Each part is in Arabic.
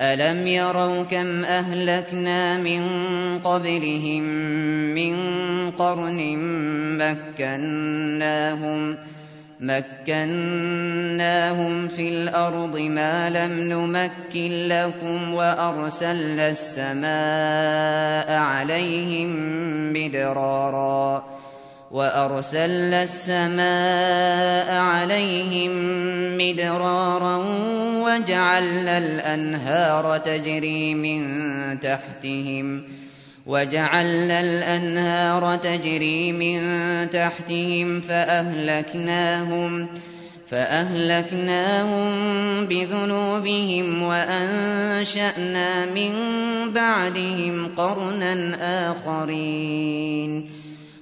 ألم يروا كم أهلكنا من قبلهم من قرن مكناهم مكناهم في الأرض ما لم نمكن لكم وأرسلنا السماء عليهم مدرارا وأرسلنا السماء عليهم مدرارا وجعلنا الأنهار تجري من تحتهم وجعلنا الأنهار تجري من تحتهم فأهلكناهم فأهلكناهم بذنوبهم وأنشأنا من بعدهم قرنا آخرين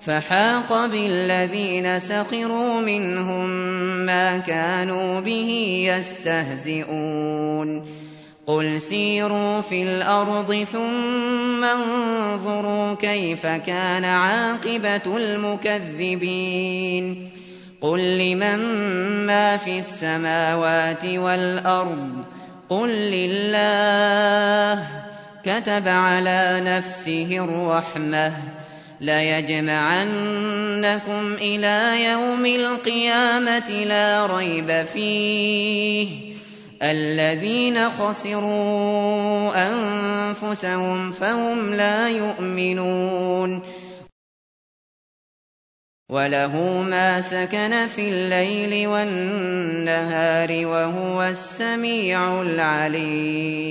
فحاق بالذين سخروا منهم ما كانوا به يستهزئون. قل سيروا في الأرض ثم انظروا كيف كان عاقبة المكذبين. قل لمن ما في السماوات والأرض؟ قل لله. كتب على نفسه الرحمة. ليجمعنكم إلى يوم القيامة لا ريب فيه الذين خسروا أنفسهم فهم لا يؤمنون وله ما سكن في الليل والنهار وهو السميع العليم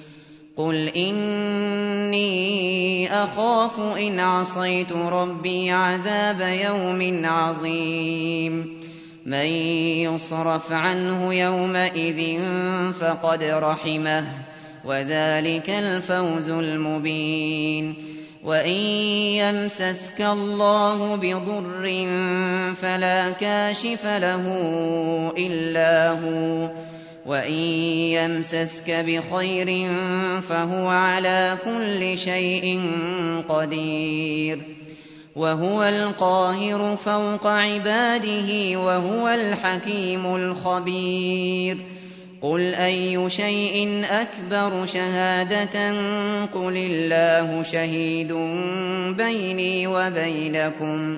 قل إني أخاف إن عصيت ربي عذاب يوم عظيم من يصرف عنه يومئذ فقد رحمه وذلك الفوز المبين وإن يمسسك الله بضر فلا كاشف له إلا هو وإن يمسسك بخير فهو على كل شيء قدير وهو القاهر فوق عباده وهو الحكيم الخبير قل اي شيء اكبر شهاده قل الله شهيد بيني وبينكم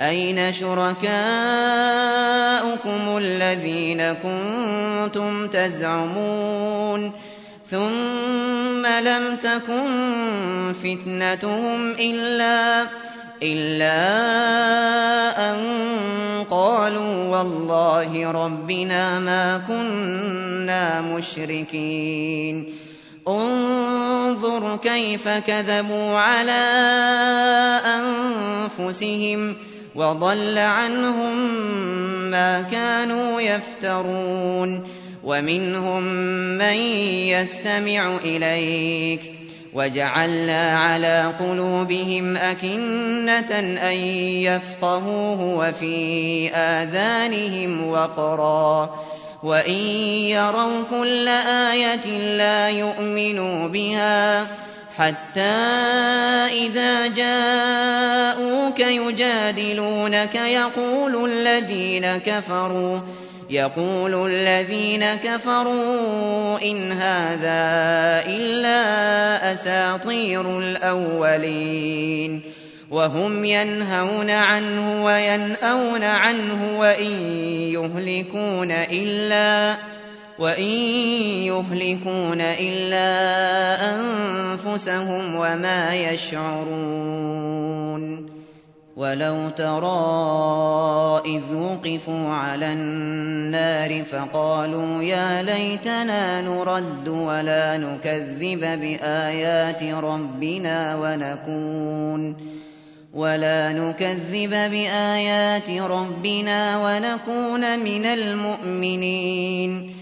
أين شركاؤكم الذين كنتم تزعمون ثم لم تكن فتنتهم إلا إلا أن قالوا والله ربنا ما كنا مشركين. انظر كيف كذبوا على أنفسهم. وضل عنهم ما كانوا يفترون ومنهم من يستمع إليك وجعلنا على قلوبهم أكنة أن يفقهوه وفي آذانهم وقرا وإن يروا كل آية لا يؤمنوا بها حتى إذا جاءوك يجادلونك يقول الذين كفروا يقول الذين كفروا إن هذا إلا أساطير الأولين. وهم ينهون عنه وينأون عنه وإن يهلكون إلا وإن يهلكون إلا أنفسهم وما يشعرون ولو ترى إذ وقفوا على النار فقالوا يا ليتنا نرد ولا نكذب بآيات ربنا ونكون ولا نكذب بآيات ربنا ونكون من المؤمنين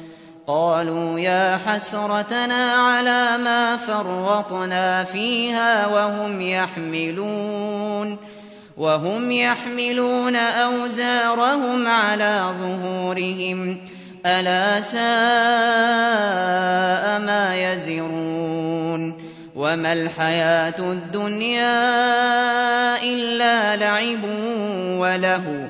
قالوا يا حسرتنا على ما فرطنا فيها وهم يحملون وهم يحملون أوزارهم على ظهورهم ألا ساء ما يزرون وما الحياة الدنيا إلا لعب وله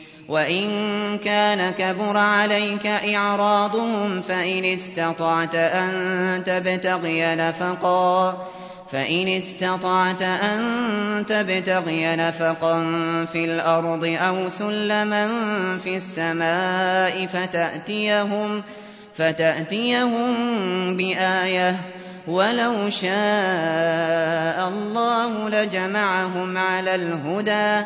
وإن كان كبر عليك إعراضهم فإن استطعت أن تبتغي نفقا فإن استطعت أن تبتغي نفقا في الأرض أو سلما في السماء فتأتيهم فتأتيهم بآية ولو شاء الله لجمعهم على الهدى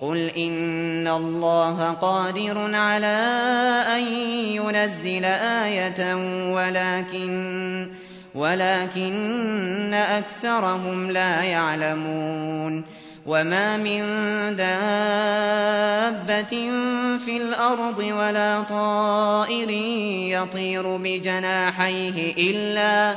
قل إن الله قادر على أن ينزل آية ولكن ولكن أكثرهم لا يعلمون وما من دابة في الأرض ولا طائر يطير بجناحيه إلا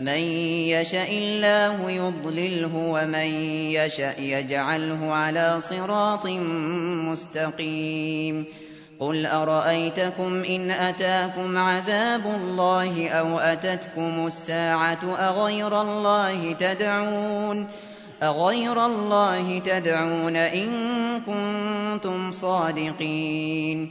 من يشاء الله يضلله ومن يشاء يجعله على صراط مستقيم قل أرأيتكم إن أتاكم عذاب الله أو أتتكم الساعة أغير الله تدعون أغير الله تدعون إن كنتم صادقين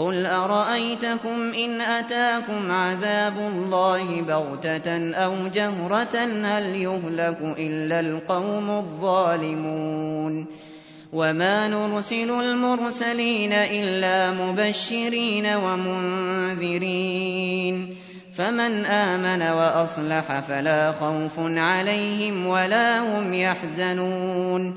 قل أرأيتكم إن أتاكم عذاب الله بغتة أو جهرة هل يهلك إلا القوم الظالمون وما نرسل المرسلين إلا مبشرين ومنذرين فمن آمن وأصلح فلا خوف عليهم ولا هم يحزنون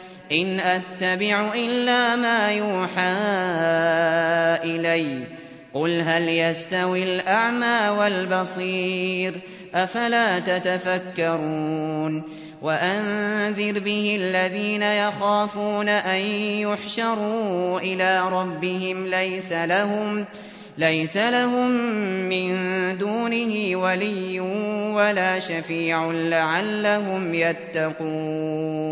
إن أتبع إلا ما يوحى إلي. قل هل يستوي الأعمى والبصير؟ أفلا تتفكرون؟ وأنذر به الذين يخافون أن يحشروا إلى ربهم ليس لهم ليس لهم من دونه ولي ولا شفيع لعلهم يتقون.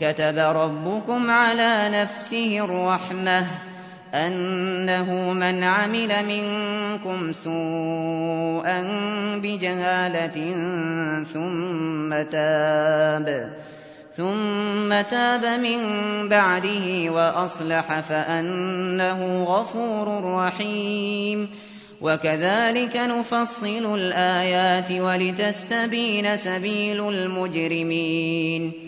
كتب ربكم على نفسه الرحمة أنه من عمل منكم سوءا بجهالة ثم تاب ثم تاب من بعده وأصلح فأنه غفور رحيم. وكذلك نفصل الآيات ولتستبين سبيل المجرمين.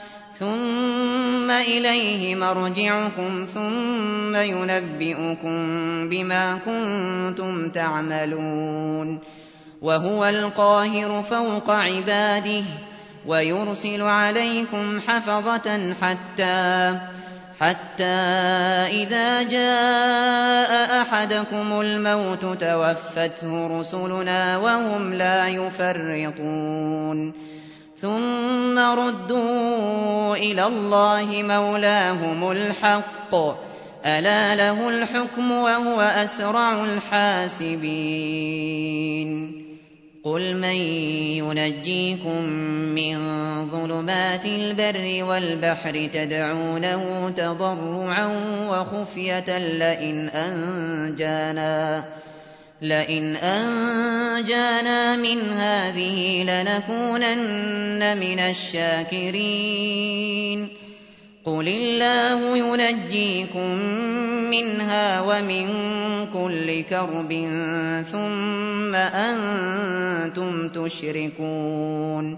ثم إليه مرجعكم ثم ينبئكم بما كنتم تعملون وهو القاهر فوق عباده ويرسل عليكم حفظة حتى حتى إذا جاء أحدكم الموت توفته رسلنا وهم لا يفرطون ثم ردوا إلى الله مولاهم الحق. ألا له الحكم وهو أسرع الحاسبين. قل من ينجيكم من ظلمات البر والبحر تدعونه تضرعا وخفية لئن أنجانا. لئن أنجانا من هذه لنكونن من الشاكرين. قل الله ينجيكم منها ومن كل كرب ثم أنتم تشركون.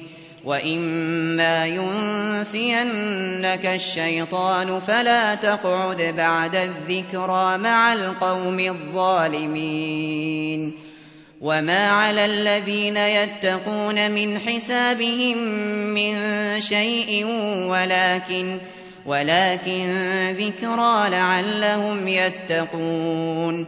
وإما ينسينك الشيطان فلا تقعد بعد الذكرى مع القوم الظالمين وما على الذين يتقون من حسابهم من شيء ولكن ولكن ذكرى لعلهم يتقون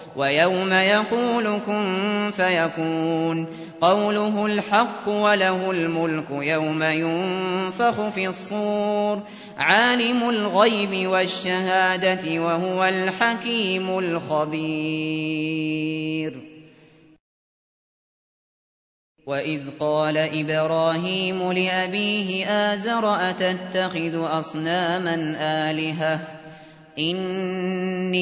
ويوم يقول كن فيكون. قوله الحق وله الملك يوم ينفخ في الصور. عالم الغيب والشهادة وهو الحكيم الخبير. وإذ قال إبراهيم لأبيه آزر أتتخذ أصناما آلهةً؟ إِنِّي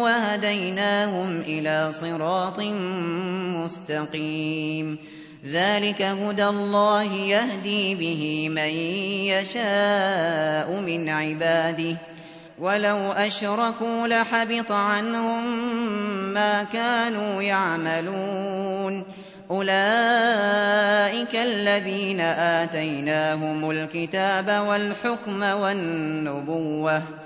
وَهَدَيْنَاهُمْ إِلَىٰ صِرَاطٍ مُّسْتَقِيمٍ ذَٰلِكَ هُدَى اللَّهِ يَهْدِي بِهِ مَن يَشَاءُ مِنْ عِبَادِهِ ۚ وَلَوْ أَشْرَكُوا لَحَبِطَ عَنْهُم مَّا كَانُوا يَعْمَلُونَ أُولَٰئِكَ الَّذِينَ آتَيْنَاهُمُ الْكِتَابَ وَالْحُكْمَ وَالنُّبُوَّةَ ۚ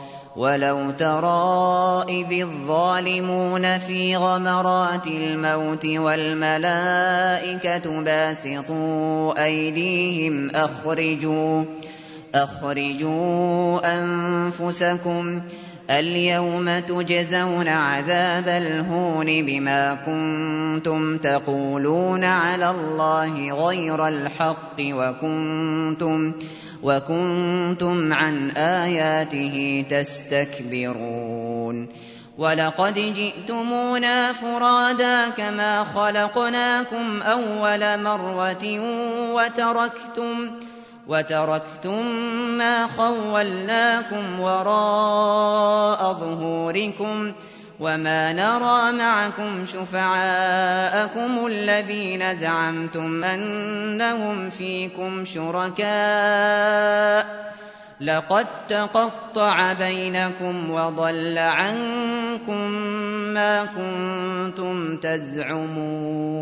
ولو ترى إذ الظالمون في غمرات الموت والملائكة باسطوا أيديهم أخرجوا أخرجوا أنفسكم اليوم تجزون عذاب الهون بما كنتم تقولون على الله غير الحق وكنتم وكنتم عن آياته تستكبرون ولقد جئتمونا فرادا كما خلقناكم أول مرة وتركتم وتركتم ما خولناكم وراء ظهوركم وما نرى معكم شفعاءكم الذين زعمتم أنهم فيكم شركاء لقد تقطع بينكم وضل عنكم ما كنتم تزعمون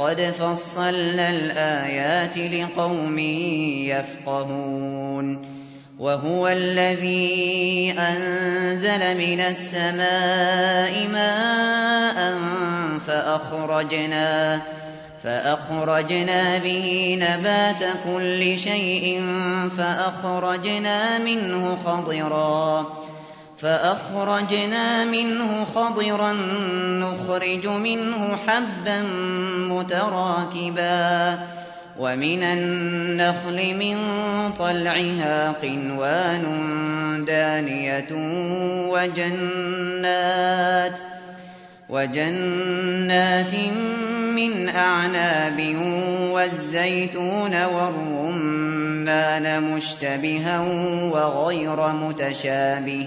قد فصلنا الآيات لقوم يفقهون وهو الذي أنزل من السماء ماء فأخرجنا فأخرجنا به نبات كل شيء فأخرجنا منه خضراً فأخرجنا منه خضرا نخرج منه حبا متراكبا ومن النخل من طلعها قنوان دانية وجنات وجنات من أعناب والزيتون والرمان مشتبها وغير متشابه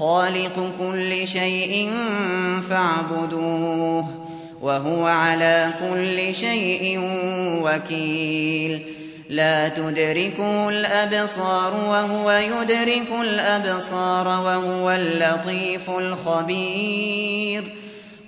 خالق كل شيء فاعبدوه وهو على كل شيء وكيل. لا تدركه الأبصار وهو يدرك الأبصار وهو اللطيف الخبير.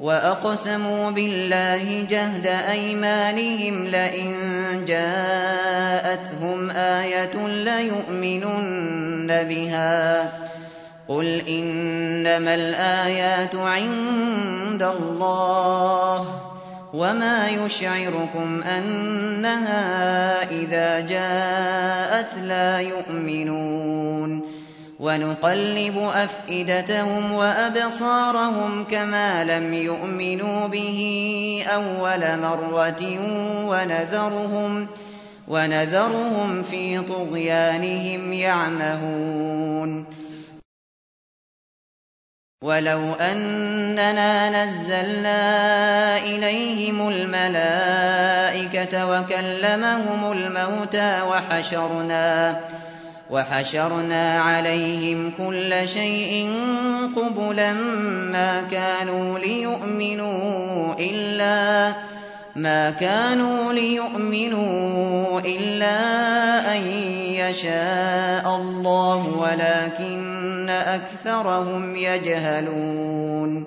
وأقسموا بالله جهد أيمانهم لئن جاءتهم آية ليؤمنن بها قل إنما الآيات عند الله وما يشعركم أنها إذا جاءت لا يؤمنون ونقلب أفئدتهم وأبصارهم كما لم يؤمنوا به أول مرة ونذرهم ونذرهم في طغيانهم يعمهون. ولو أننا نزلنا إليهم الملائكة وكلمهم الموتى وحشرنا عليهم كل شيء قبلا ما كانوا ليؤمنوا إلا ما كانوا ليؤمنوا إلا أن يشاء الله ولكن أكثرهم يجهلون.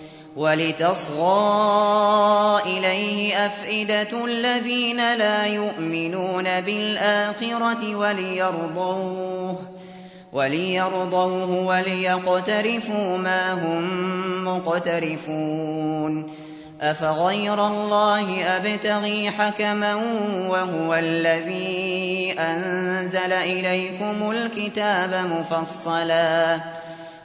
ولتصغى إليه أفئدة الذين لا يؤمنون بالآخرة وليرضوه وليرضوه وليقترفوا ما هم مقترفون أفغير الله أبتغي حكما وهو الذي أنزل إليكم الكتاب مفصلا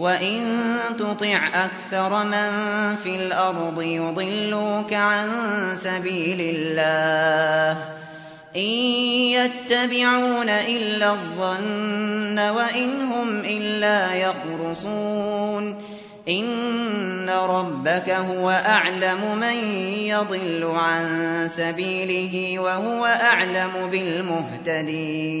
وإن تطع أكثر من في الأرض يضلوك عن سبيل الله إن يتبعون إلا الظن وإن هم إلا يخرصون إن ربك هو أعلم من يضل عن سبيله وهو أعلم بالمهتدين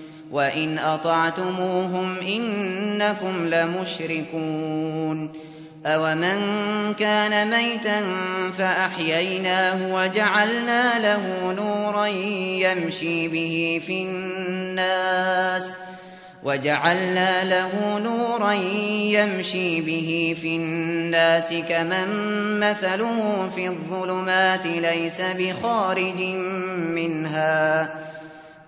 وإن أطعتموهم إنكم لمشركون أومن كان ميتا فأحييناه وجعلنا له نورا يمشي به في الناس وجعلنا له نورا يمشي به في الناس كمن مثله في الظلمات ليس بخارج منها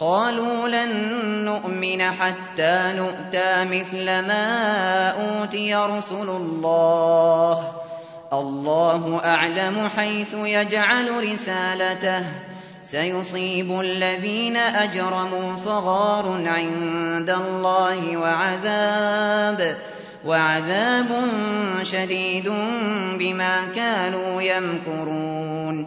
قالوا لن نؤمن حتى نؤتى مثل ما أوتي رسل الله. الله أعلم حيث يجعل رسالته. سيصيب الذين أجرموا صغار عند الله وعذاب وعذاب شديد بما كانوا يمكرون.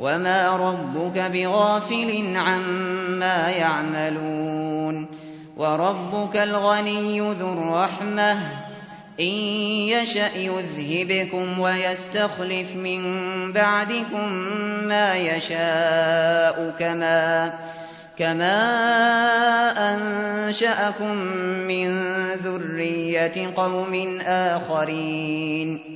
وما ربك بغافل عما يعملون وَرَبُّكَ الْغَنِيُّ ذُو الرَّحْمَةِ ۚ إِن يَشَأْ يُذْهِبْكُمْ وَيَسْتَخْلِفْ مِن بَعْدِكُم مَّا يَشَاءُ كَمَا أَنشَأَكُم مِّن ذُرِّيَّةِ قَوْمٍ آخَرِينَ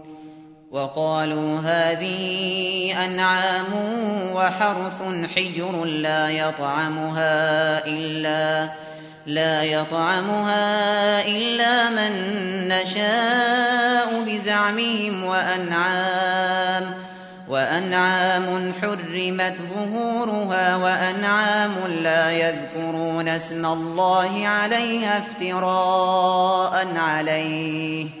وَقَالُوا هَٰذِهِ أَنْعَامٌ وَحَرْثٌ حِجْرٌ لَّا يَطْعَمُهَا إِلَّا مَن نَّشَاءُ بِزَعْمِهِمْ وَأَنْعَامٌ حُرِّمَتْ ظُهُورُهَا وَأَنْعَامٌ لَّا يَذْكُرُونَ اسْمَ اللَّهِ عَلَيْهَا افْتِرَاءً عَلَيْهِ ۚ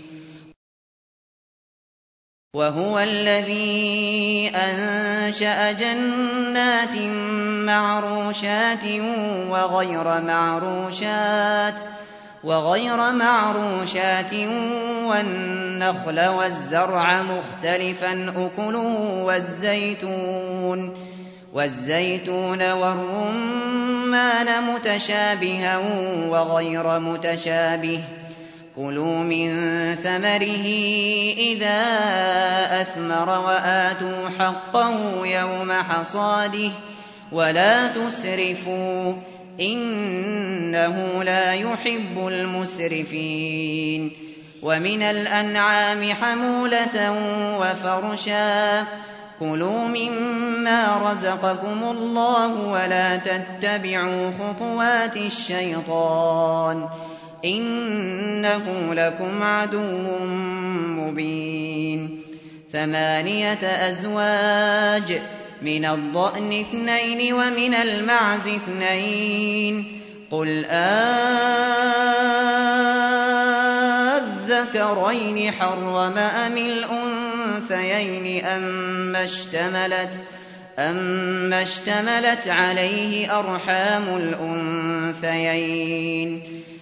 وَهُوَ الَّذِي أَنشَأَ جَنَّاتٍ مَّعْرُوشَاتٍ وَغَيْرَ مَعْرُوشَاتٍ وَالنَّخْلَ وَالزَّرْعَ مُخْتَلِفًا أُكُلُهُ وَالزَّيْتُونَ وَالرُّمَّانَ مُتَشَابِهًا وَغَيْرَ مُتَشَابِهٍ ۚ. كُلُوا مِن ثَمَرِهِ إِذَا أَثْمَرَ وَآتُوا حَقَّهُ يَوْمَ حَصَادِهِ ۖ وَلَا تُسْرِفُوا ۚ إِنَّهُ لَا يُحِبُّ الْمُسْرِفِينَ وَمِنَ الْأَنْعَامِ حَمُولَةً وَفَرْشًا ۚ كُلُوا مِمَّا رَزَقَكُمُ اللَّهُ وَلَا تَتَّبِعُوا خُطُوَاتِ الشَّيْطَانِ ۚ إِنَّهُ لَكُمْ عَدُوٌّ مُّبِينٌ. ثَمَانِيَةَ أَزْوَاجٍ ۖ مِّنَ الضَّأْنِ اثْنَيْنِ وَمِنَ الْمَعْزِ اثْنَيْنِ ۗ. قُلْ آلذَّكَرَيْنِ حَرَّمَ أَمِ الْأُنثَيَيْنِ أَمَّا اشْتَمَلَتْ عَلَيْهِ أَرْحَامُ الْأُنثَيَيْنِ ۖ.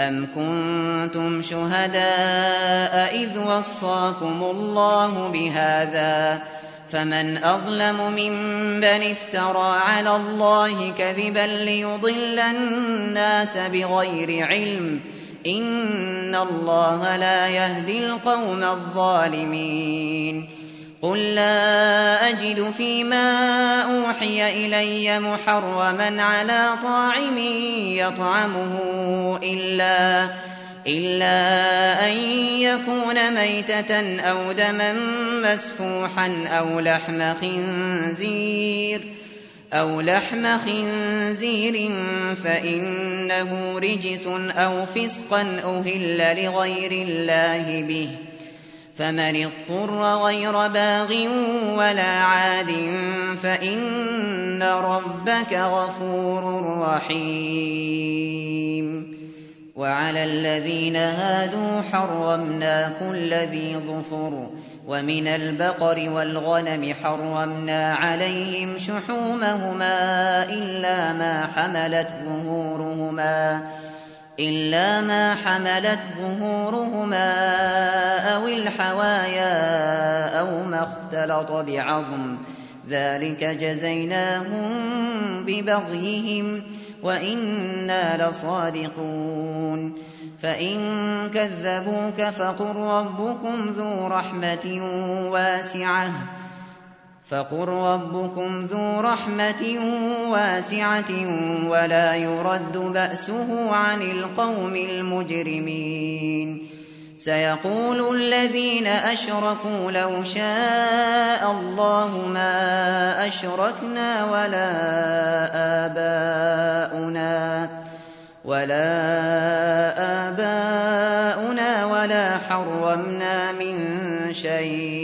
أَمْ كُنتُمْ شُهَدَاءَ إِذْ وَصَّاكُمُ اللَّهُ بِهَٰذَا ۚ فَمَنْ أَظْلَمُ مِمَّنِ افْتَرَىٰ عَلَى اللَّهِ كَذِبًا لِّيُضِلَّ النَّاسَ بِغَيْرِ عِلْمٍ ۗ إِنَّ اللَّهَ لَا يَهْدِي الْقَوْمَ الظَّالِمِينَ قُل لَّا أَجِدُ فِيمَا أُوحِيَ إِلَيَّ مُحَرَّمًا عَلَىٰ طَاعِمٍ يَطْعَمُهُ إِلَّا أَن يَكُونَ مَيْتَةً أَوْ دَمًا مَّسْفُوحًا أَوْ لَحْمَ خِنزِيرٍ فَإِنَّهُ رِجْسٌ أَوْ فِسْقًا أُهِلَّ لِغَيْرِ اللَّهِ بِهِ ۚ فَمَنِ اضْطُرَّ غَيْرَ بَاغٍ وَلَا عَادٍ فَإِنَّ رَبَّكَ غَفُورٌ رَّحِيمٌ. وَعَلَى الَّذِينَ هَادُوا حَرَّمْنَا كُلَّ ذِي ظُفُرٍ ۖ وَمِنَ الْبَقَرِ وَالْغَنَمِ حَرَّمْنَا عَلَيْهِمْ شُحُومَهُمَا إِلَّا مَا حَمَلَتْ ظُهُورُهُمَا. أَوِ الْحَوَايَا أَوْ مَا اخْتَلَطَ بِعَظْمٍ ۚ ذَٰلِكَ جَزَيْنَاهُم بِبَغْيِهِمْ ۖ وَإِنَّا لَصَادِقُونَ فَإِن كَذَّبُوكَ فَقُل رَّبُّكُمْ ذُو رَحْمَةٍ وَاسِعَةٍ وَلَا يُرَدُّ بَأْسُهُ عَنِ الْقَوْمِ الْمُجْرِمِينَ سَيَقُولُ الَّذِينَ أَشْرَكُوا لَوْ شَاءَ اللَّهُ مَا أَشْرَكْنَا وَلَا آبَاؤُنَا وَلَا حَرَّمْنَا مِن شَيْءٍ ۚ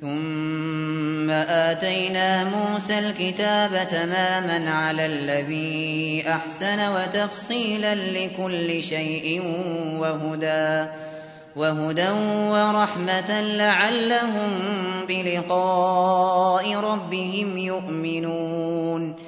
ثُمَّ آتَيْنَا مُوسَى الْكِتَابَ تَمَامًا عَلَى الَّذِي أَحْسَنَ وَتَفْصِيلًا لِّكُلِّ شَيْءٍ وهدى ورحمة لعلهم بلقاء ربهم يؤمنون.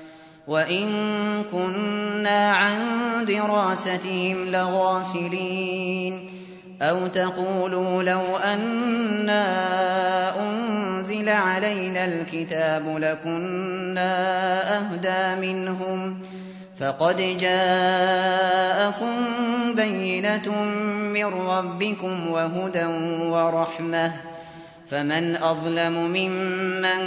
وإن كنا عن دراستهم لغافلين أو تقولوا لو أنا أنزل علينا الكتاب لكنا أهدى منهم ۖ فقد جاءكم بينة من ربكم وهدى ورحمة فمن أظلم ممن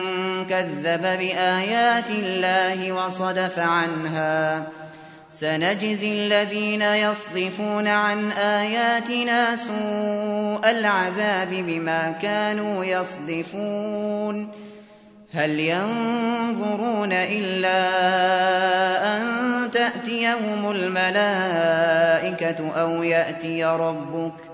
كذب بآيات الله وصدف عنها سنجزي الذين يصدفون عن آياتنا سوء العذاب بما كانوا يصدفون هل ينظرون إلا أن تأتيهم الملائكة أو يأتي ربك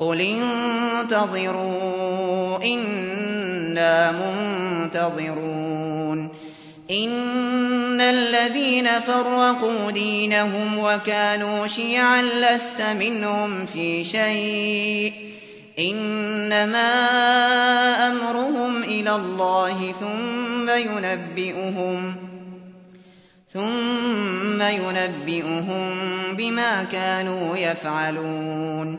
قل انتظروا إنا منتظرون. إن الذين فرقوا دينهم وكانوا شيعا لست منهم في شيء. إنما أمرهم إلى الله ثم ينبئهم ثم ينبئهم بما كانوا يفعلون.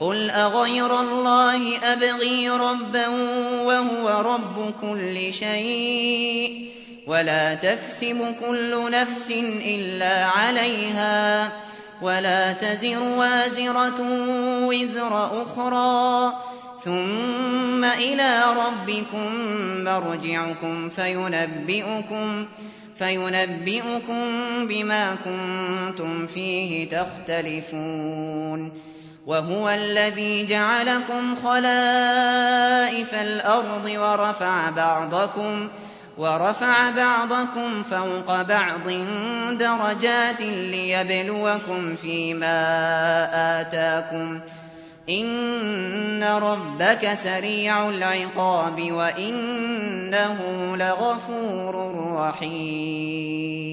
قل أغير الله أبغي ربا وهو رب كل شيء ولا تكسب كل نفس إلا عليها ولا تزر وازرة وزر أخرى ثم إلى ربكم مرجعكم فينبئكم فينبئكم بما كنتم فيه تختلفون وهو الذي جعلكم خلائف الأرض ورفع بعضكم ورفع بعضكم فوق بعض درجات ليبلوكم فيما آتاكم ۖ إن ربك سريع العقاب وإنه لغفور رحيم